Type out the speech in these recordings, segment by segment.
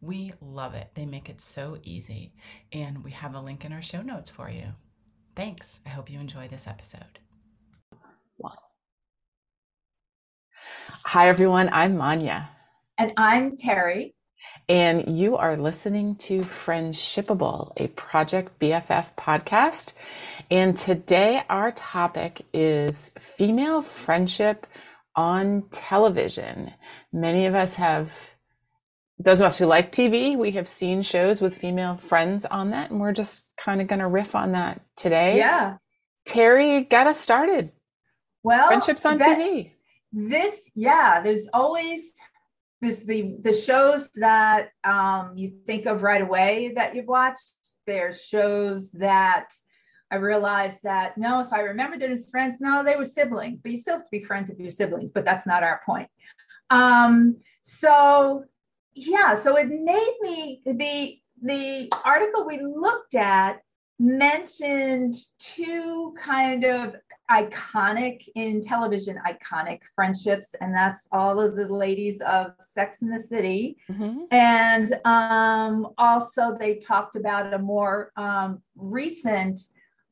We love it. They make it so easy. And we have a link in our show notes for you. Thanks. I hope you enjoy this episode. Hi, everyone. I'm Manya. And I'm Terri. And you are listening to Friendshipable, a Project BFF podcast. And today our topic is female friendship on television. Many of us have those of us who like TV, we have seen shows with female friends on that, and we're just kind of going to riff on that today. Yeah. Terri got us started. Well, friendships on that, TV. This, yeah, there's always this the the shows that um, you think of right away that you've watched. There's shows that I realized that no, if I remember them as friends, no, they were siblings, but you still have to be friends with your siblings, but that's not our point. Um, so yeah, so it made me the the article we looked at mentioned two kind of iconic in television iconic friendships and that's all of the ladies of sex in the city mm-hmm. and um, also they talked about a more um, recent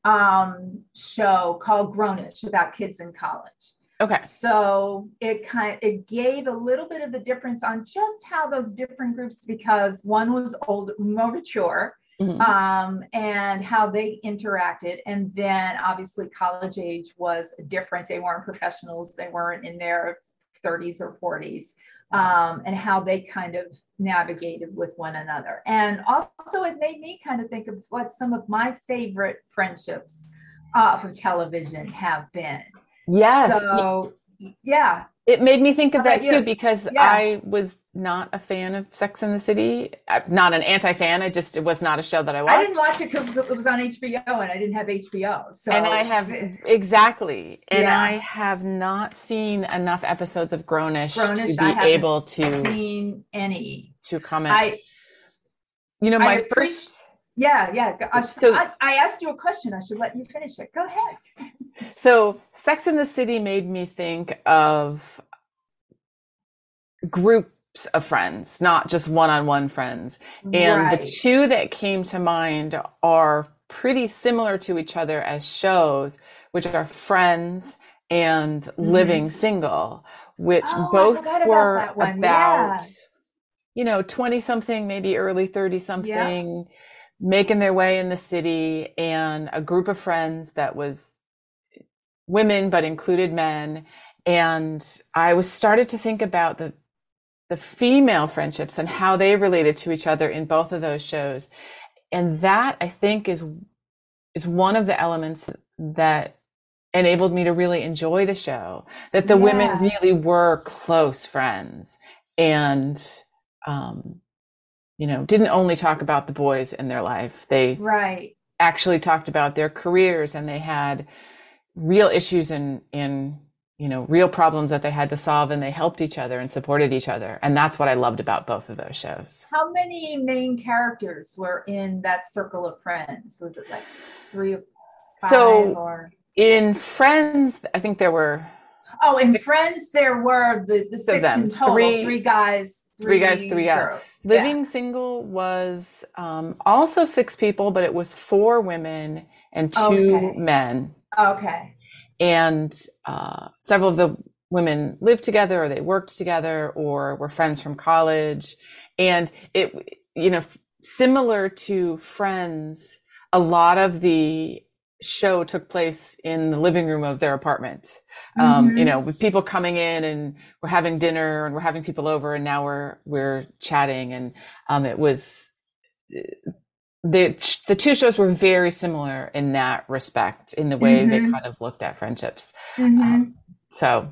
um, show called grownish about kids in college Okay. So it kind of, it gave a little bit of the difference on just how those different groups, because one was old, more mature, mm-hmm. um, and how they interacted, and then obviously college age was different. They weren't professionals; they weren't in their 30s or 40s, um, and how they kind of navigated with one another. And also, it made me kind of think of what some of my favorite friendships off of television have been. Yes. So, yeah. It made me think of that too because yeah. I was not a fan of Sex in the City. I'm not an anti-fan. I just it was not a show that I watched. I didn't watch it because it was on HBO and I didn't have HBO. So and I have exactly, and yeah. I have not seen enough episodes of Grownish, Grownish to be able to seen any to comment. I, you know, my first yeah, yeah. I, so, I, I, asked you a question. I should let you finish it. Go ahead. so, Sex in the City made me think of groups of friends, not just one on one friends. And right. the two that came to mind are pretty similar to each other as shows, which are Friends and mm-hmm. Living Single, which oh, both were about, about yeah. you know, 20 something, maybe early 30 something. Yeah making their way in the city and a group of friends that was women but included men and i was started to think about the the female friendships and how they related to each other in both of those shows and that i think is is one of the elements that enabled me to really enjoy the show that the yeah. women really were close friends and um you know, didn't only talk about the boys in their life. They right actually talked about their careers and they had real issues and in you know real problems that they had to solve and they helped each other and supported each other and that's what i loved about both of those shows how many main characters were in that circle of friends was it like three or five so or in friends i think there were oh in friends there were the, the six them. in total three, three guys three, guys, three girls. guys. Living yeah. single was um, also six people, but it was four women and two okay. men. Okay. And uh, several of the women lived together, or they worked together, or were friends from college. And it, you know, similar to Friends, a lot of the show took place in the living room of their apartment. Um, mm-hmm. You know, with people coming in and we're having dinner and we're having people over and now we're, we're chatting. And, um, it was, the, the two shows were very similar in that respect, in the way mm-hmm. they kind of looked at friendships. Mm-hmm. Um, so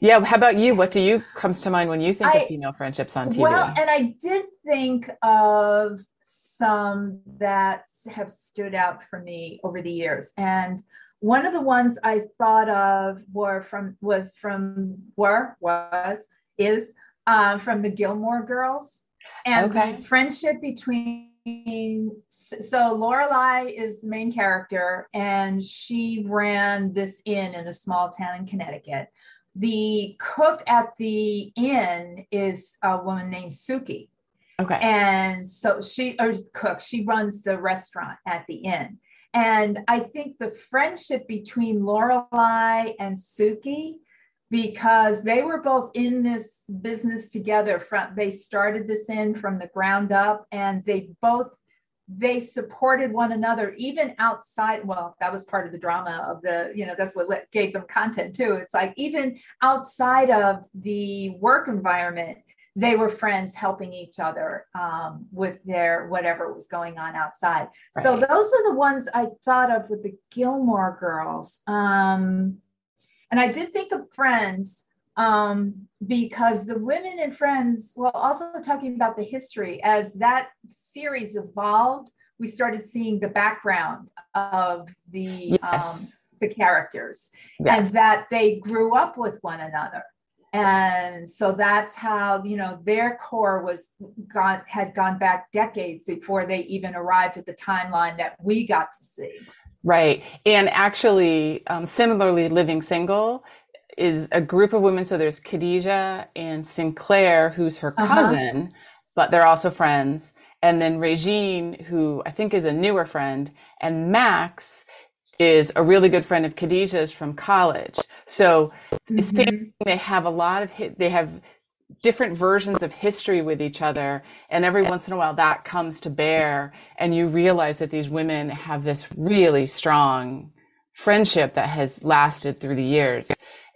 Yeah. How about you? What do you comes to mind when you think I, of female friendships on TV? Well, and I did think of some that have stood out for me over the years. And one of the ones I thought of were from was from were was is uh, from the Gilmore Girls and okay. the friendship between so Lorelai is the main character, and she ran this inn in a small town in Connecticut. The cook at the inn is a woman named Sookie. Okay. And so she or cook, she runs the restaurant at the inn. And I think the friendship between Lorelai and Sookie, because they were both in this business together from they started this in from the ground up and they both they supported one another even outside well that was part of the drama of the you know that's what gave them content too it's like even outside of the work environment they were friends helping each other um, with their whatever was going on outside. Right. So those are the ones I thought of with the Gilmore girls. Um, and I did think of friends um, because the women in Friends, well, also talking about the history as that series evolved, we started seeing the background of the yes. um, the characters yes. and that they grew up with one another and so that's how you know their core was gone had gone back decades before they even arrived at the timeline that we got to see right and actually um, similarly living single is a group of women so there's khadijah and synclaire who's her uh-huh. cousin uh-huh. but they're also friends and then regine who i think is a newer friend and max is a really good friend of Khadijah's from college. So mm-hmm. they have a lot of they have different versions of history with each other and every once in a while that comes to bear and you realize that these women have this really strong friendship that has lasted through the years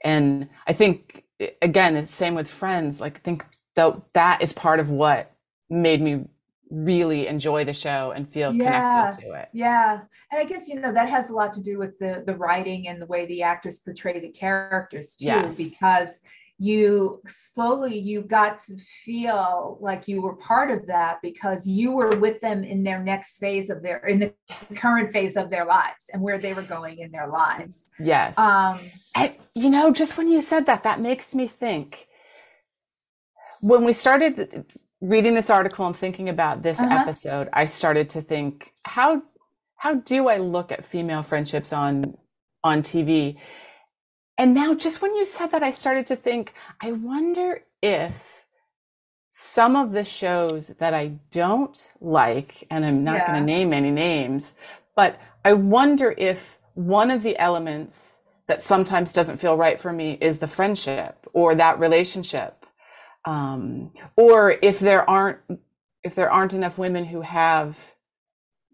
and i think again it's same with friends like i think that that is part of what made me really enjoy the show and feel yeah, connected to it. Yeah. And I guess, you know, that has a lot to do with the the writing and the way the actors portray the characters too, yes. because you slowly you got to feel like you were part of that because you were with them in their next phase of their in the current phase of their lives and where they were going in their lives yes um and, you know just when you said that that makes me think when we started reading this article and thinking about this uh-huh. episode, I started to think how how do I look at female friendships on on TV? And now just when you said that I started to think I wonder if some of the shows that I don't like and I'm not yeah. going to name any names, but I wonder if one of the elements that sometimes doesn't feel right for me is the friendship or that relationship um, or if there aren't if there aren't enough women who have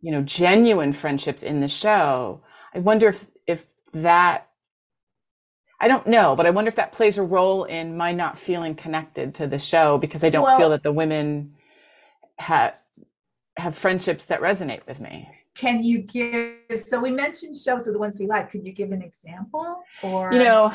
you know genuine friendships in the show i wonder if if that i don't know but i wonder if that plays a role in my not feeling connected to the show because i don't well, feel that the women have have friendships that resonate with me can you give so we mentioned shows are the ones we like could you give an example or you know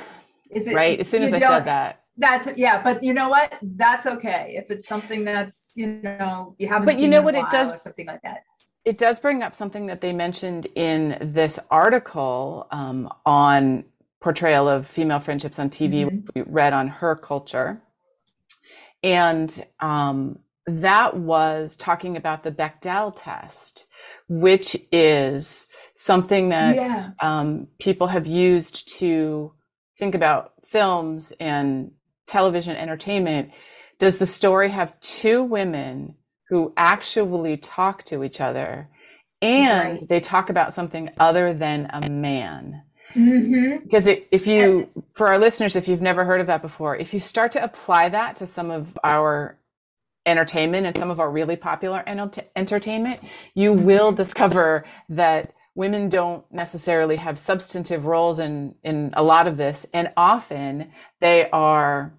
is it right as soon as i said that that's yeah, but you know what? That's okay if it's something that's you know you haven't. But you know what it does, or something like that. It does bring up something that they mentioned in this article um, on portrayal of female friendships on TV. Mm-hmm. We read on her culture, and um, that was talking about the Bechdel test, which is something that yeah. um, people have used to think about films and television entertainment, does the story have two women who actually talk to each other and right. they talk about something other than a man? Mm-hmm. Because it, if you, for our listeners, if you've never heard of that before, if you start to apply that to some of our entertainment and some of our really popular ent- entertainment, you mm-hmm. will discover that women don't necessarily have substantive roles in in a lot of this and often they are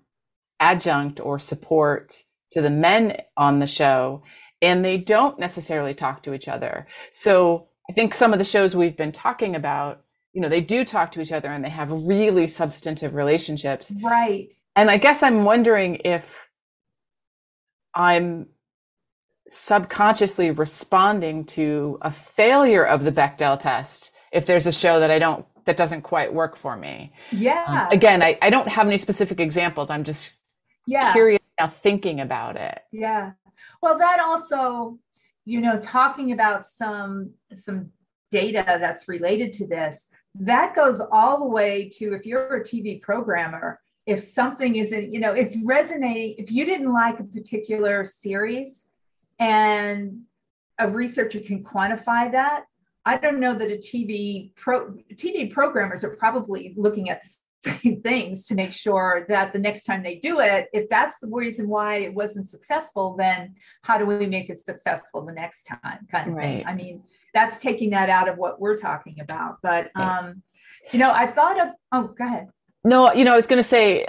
adjunct or support to the men on the show and they don't necessarily talk to each other so i think some of the shows we've been talking about you know they do talk to each other and they have really substantive relationships. Right. And i guess i'm wondering if i'm subconsciously responding to a failure of the bechdel test if there's a show that i don't that doesn't quite work for me. Yeah. Um, again I, I don't have any specific examples. I'm just yeah. curious now thinking about it. Yeah. Well that also you know talking about some some data that's related to this that goes all the way to if you're a TV programmer, if something isn't, you know, it's resonating. If you didn't like a particular series and a researcher can quantify that, I don't know that a TV pro TV programmers are probably looking at the same things to make sure that the next time they do it, if that's the reason why it wasn't successful, then how do we make it successful the next time? Kind of right. thing. I mean, that's taking that out of what we're talking about. But um, you know, I thought of oh, go ahead. No, you know, I was going to say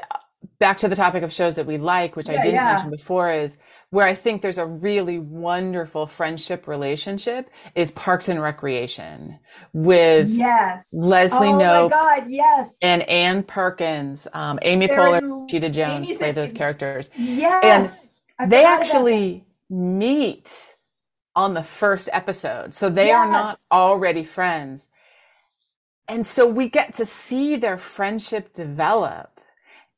back to the topic of shows that we like, which yeah, I didn't yeah. mention before, is where I think there's a really wonderful friendship relationship is Parks and Recreation with yes Leslie oh Knope, God, yes, and Ann Perkins, um, Amy They're Poehler, Rashida Jones Amy's play those characters. Yes, and they actually meet on the first episode. So they yes. are not already friends. And so we get to see their friendship develop.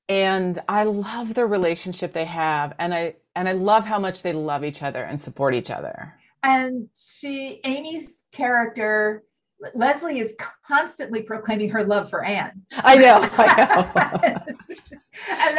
And I love the relationship they have. And I and I love how much they love each other and support each other. And she Amy's character Leslie is constantly proclaiming her love for Ann. I know. I know.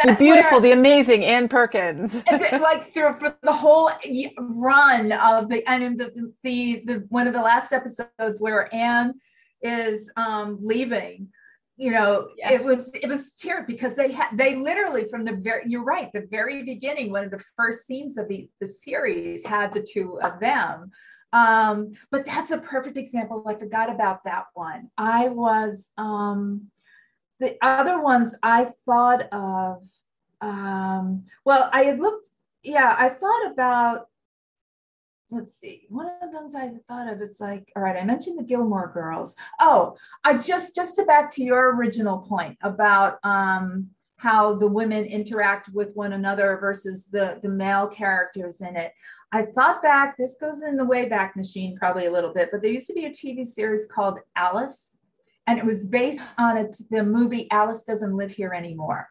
the beautiful, where, the amazing Ann Perkins. like through for the whole run of the and in the, the the one of the last episodes where Ann is um leaving you know yes. it was it was terrible because they had they literally from the very you're right the very beginning one of the first scenes of the, the series had the two of them um, but that's a perfect example. I forgot about that one. I was um, the other ones I thought of. Um, well, I had looked. Yeah, I thought about. Let's see. One of the them I thought of. It's like, all right. I mentioned the Gilmore Girls. Oh, I just just to back to your original point about um, how the women interact with one another versus the the male characters in it. I thought back, this goes in the Wayback Machine probably a little bit, but there used to be a TV series called Alice, and it was based on a, the movie Alice Doesn't Live Here Anymore.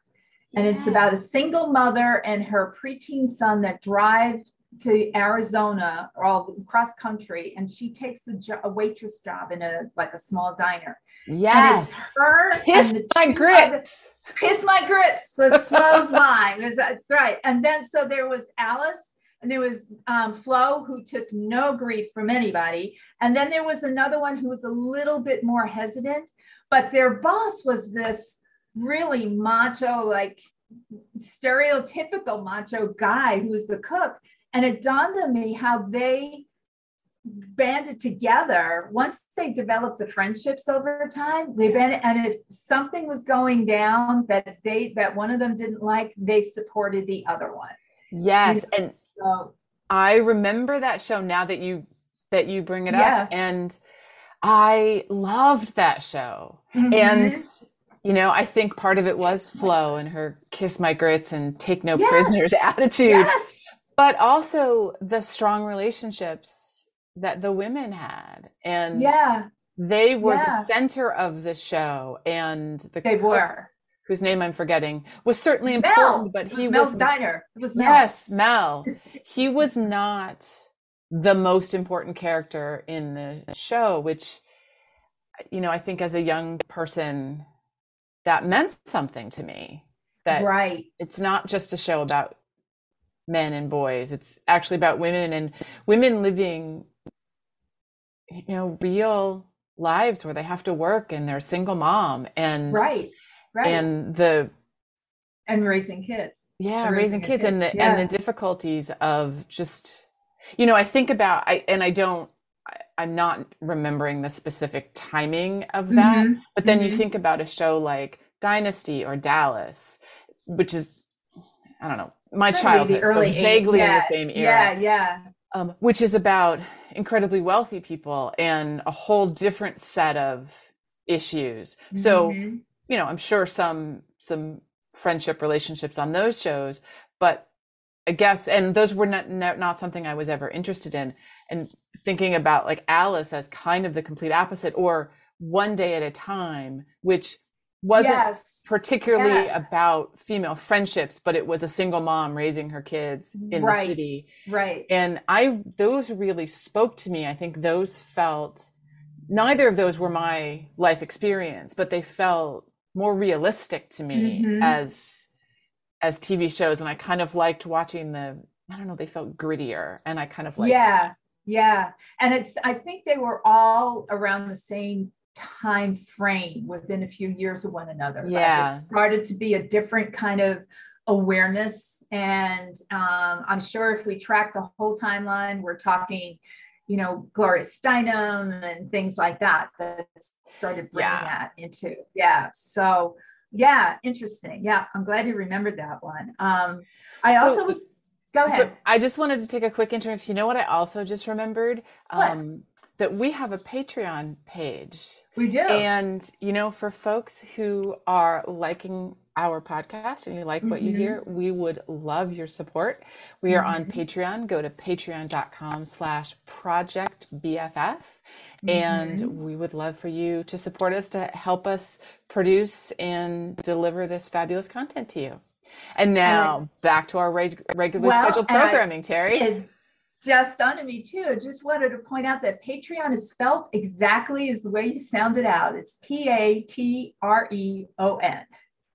And yeah. it's about a single mother and her preteen son that drive to Arizona or all across country, and she takes a, jo- a waitress job in a like a small diner. Yes, and it's her. Kiss my grits. Kiss my grits was Flo's line. That's right. And then so there was Alice and there was um, Flo, who took no grief from anybody. And then there was another one who was a little bit more hesitant, but their boss was this really macho, like stereotypical macho guy who was the cook. And it dawned on me how they banded together once they developed the friendships over time they banded and if something was going down that they that one of them didn't like they supported the other one yes and I remember that show now that you that you bring it yeah. up and I loved that show. Mm-hmm. And you know, I think part of it was Flo and her kiss my grits and take no yes. prisoners attitude. Yes. But also the strong relationships that the women had. And yeah. They were yeah. the center of the show and the They were whose name I'm forgetting, was certainly important, Mel. but he was Mel's diner. It was Mel. Yes, Mel. he was not the most important character in the show, which you know, I think as a young person that meant something to me. That right. It's not just a show about men and boys. It's actually about women and women living you know, real lives where they have to work and they're a single mom and right right. and the and raising kids yeah raising, raising kids and the yeah. and the difficulties of just you know i think about i and i don't I, am not remembering the specific timing of that mm-hmm. but then mm-hmm. you think about a show like dynasty or dallas which is i don't know my childhood early so vaguely yeah. in the same era yeah yeah um, which is about incredibly wealthy people and a whole different set of issues. Mm-hmm. You know, I'm sure some some friendship relationships on those shows, but I guess and those were not not something I was ever interested in. And thinking about like Alice as kind of the complete opposite or one day at a time, which wasn't yes. particularly yes. about female friendships, but it was a single mom raising her kids in right. the city. Right. And I those really spoke to me. I think those felt neither of those were my life experience, but they felt more realistic to me mm-hmm. as as TV shows. And I kind of liked watching the I don't know, they felt grittier and I kind of like Yeah. Yeah. And it's I think they were all around the same time frame within a few years of one another. Yeah. Like it started to be a different kind of awareness. And um, I'm sure if we track the whole timeline, we're talking, you know, Gloria Steinem and things like that that started bringing yeah. that into. Yeah. So, yeah, interesting. Yeah, I'm glad you remembered that one. Um, I so, also was. Go ahead. I just wanted to take a quick interest. You know what I also just remembered? Um, that we have a Patreon page. We do. And, you know, for folks who are liking our podcast and you like what mm-hmm. you hear, we would love your support. We are mm-hmm. on Patreon. Go to patreon.com slash project BFF. Mm-hmm. And we would love for you to support us to help us produce and deliver this fabulous content to you. And now back to our reg- regular well, scheduled programming, I, Terri just dawned on me too. Just wanted to point out that Patreon is spelled exactly as the way you sound it out. It's P A T R E O N.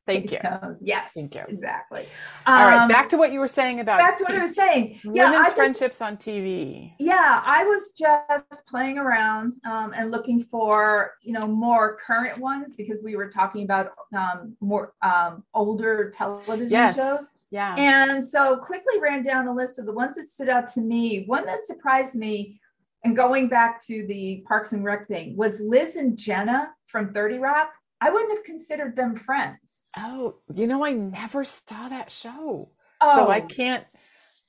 Thank you. So, yes. Thank you. Exactly. All um, right. Back to what you were saying about back to what I was saying. Yeah, women's just, friendships on TV. Yeah, I was just playing around um, and looking for you know more current ones because we were talking about um, more um, older television yes. shows. Yeah. And so quickly ran down a list of the ones that stood out to me. One that surprised me, and going back to the Parks and Rec thing, was Liz and Jenna from 30 Rock. I wouldn't have considered them friends. Oh, you know, I never saw that show. Oh, so I can't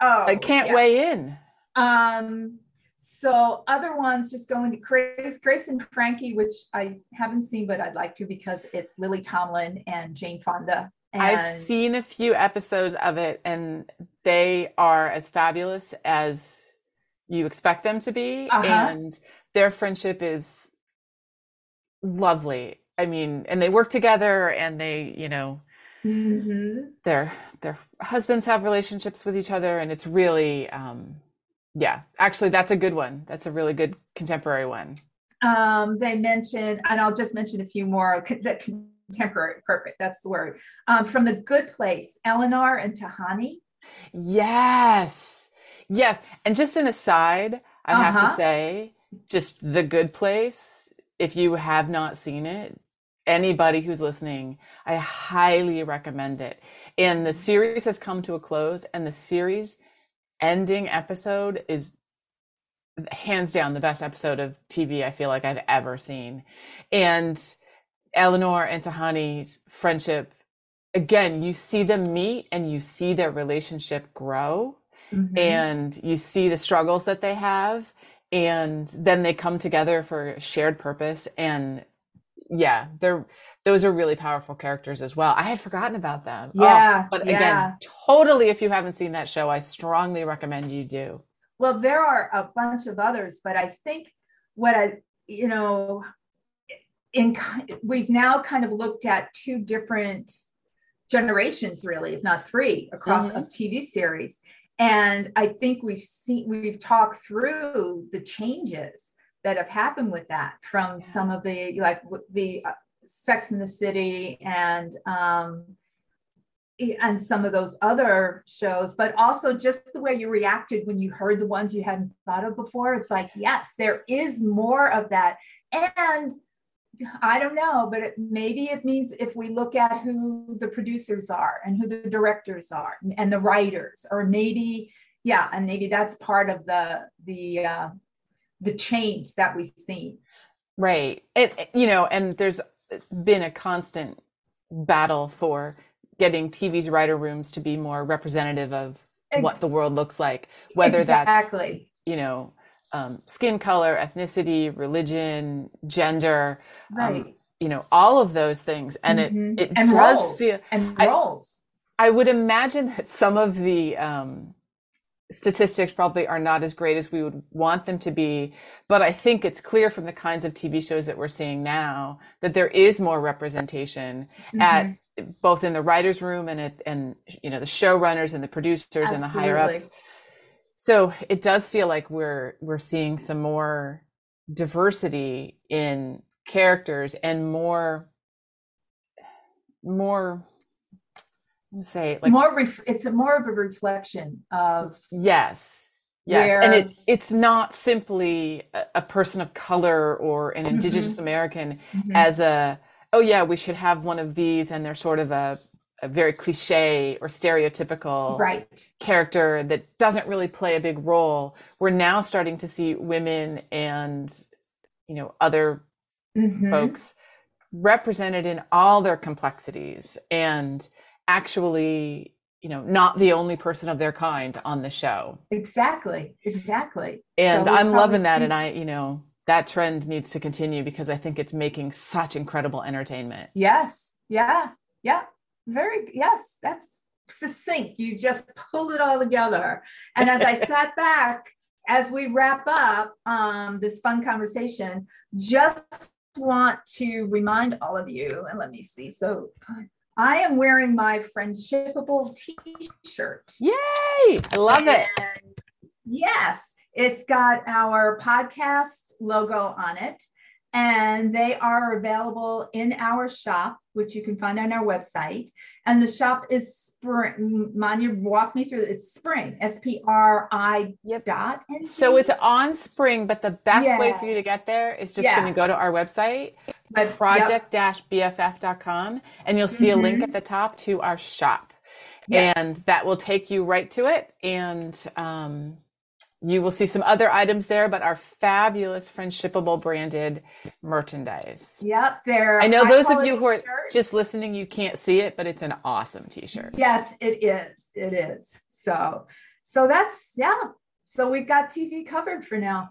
oh I can't yeah. weigh in. Um so other ones just going to Grace, Grace and Frankie, which I haven't seen, but I'd like to because it's Lily Tomlin and Jane Fonda and I've seen a few episodes of it, and they are as fabulous as you expect them to be. Uh-huh. And their friendship is lovely. I mean, and they work together, and they, you know, mm-hmm. their their husbands have relationships with each other, and it's really, um, yeah. Actually, that's a good one. That's a really good contemporary one. Um, they mentioned, and I'll just mention a few more that contemporary. Perfect. That's the word. Um, from the good place, Eleanor and Tahani. Yes. Yes. And just an aside, I uh-huh. have to uh-huh. say, just the good place, if you have not seen it, anybody who's listening, I highly recommend it. And the series has come to a close, and the series ending episode is hands down the best episode of TV I feel like I've ever seen. And Eleanor and Tahani's friendship, again, you see them meet and you see their relationship grow mm-hmm. and you see the struggles that they have. And then they come together for a shared purpose. And yeah, they're those are really powerful characters as well. I had forgotten about them. Yeah. Oh, but yeah. again, totally if you haven't seen that show, I strongly recommend you do. Well, there are a bunch of others, but I think what I, you know, in we've now kind of looked at two different generations really if not three across mm-hmm. a tv series and i think we've seen we've talked through the changes that have happened with that from yeah. some of the like the uh, sex in the city and um and some of those other shows, but also just the way you reacted when you heard the ones you hadn't thought of before. It's like, yes, there is more of that. And I don't know, but it, maybe it means if we look at who the producers are and who the directors are and the writers, or maybe, yeah, and maybe that's part of the the uh, the change that we've seen. Right. It you know, and there's been a constant battle for getting TV's writer rooms to be more representative of what the world looks like, whether exactly. that's you know um, skin color, ethnicity, religion, gender. Um, right. Um, you know all of those things and Mhm. it it and does roles feel and I- roles. I would imagine that some of the um, statistics probably are not as great as we would want them to be, but I think it's clear from the kinds of TV shows that we're seeing now that there is more representation at Mhm. both in the writers' room and at and you know the showrunners and the producers and the higher ups. So it does feel like we're we're seeing some more diversity in characters and more more say like more ref- it's a more of a reflection of Yes. Yes. and where- it it's not simply a, a person of color or an indigenous American Mhm. as a oh yeah, we should have one of these and they're sort of a, a very cliche or stereotypical right character that doesn't really play a big role. We're now starting to see women and you know other Mhm. folks represented in all their complexities and actually you know not the only person of their kind on the show. Exactly exactly. And So i'm loving that and i you know that trend needs to continue because i think it's making such incredible entertainment. Yes yeah yeah very yes that's succinct. You just pulled it all together. And as i sat back as we wrap up um, this fun conversation just want to remind all of you and let me see so i am wearing my friendshipable t-shirt yay i love it And Yes, it's got our podcast logo on it, and they are available in our shop, which you can find on our website. And the shop is Spring. Manya, walk me through it. It's Spring, S P R I Yep. dot. So it's on spring but the best way for you to get there is just Yeah. when you go to our website But- project-bff.com and you'll see a link Mhm. at the top to our shop Yes. and that will take you right to it and um, you will see some other items there but our fabulous friendshipable branded merchandise Yep, they're. i know those of you who are shirts. just listening you can't see it but it's an awesome t-shirt Yes, it is. It is. So, so that's yeah. So we've got TV covered for now.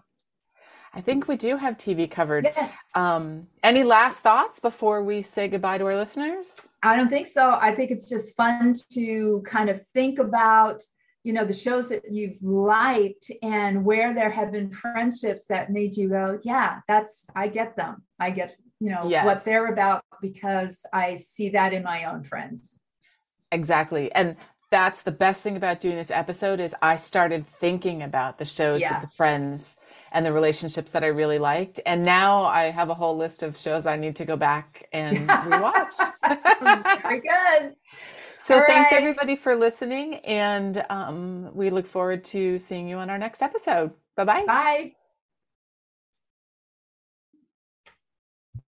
I think we do have tv covered Yes. um, any last thoughts before we say goodbye to our listeners I don't think so. I think it's just fun to kind of think about, you know, the shows that you've liked and where there have been friendships that made you go, yeah, that's, I get them. I get, you know, Yes. what they're about because I see that in my own friends. Exactly. And that's the best thing about doing this episode is I started thinking about the shows Yeah. with the friends and the relationships that I really liked. And now I have a whole list of shows I need to go back and rewatch. Very good. so All thanks right. everybody for listening. And um, we look forward to seeing you on our next episode. Bye-bye. Bye.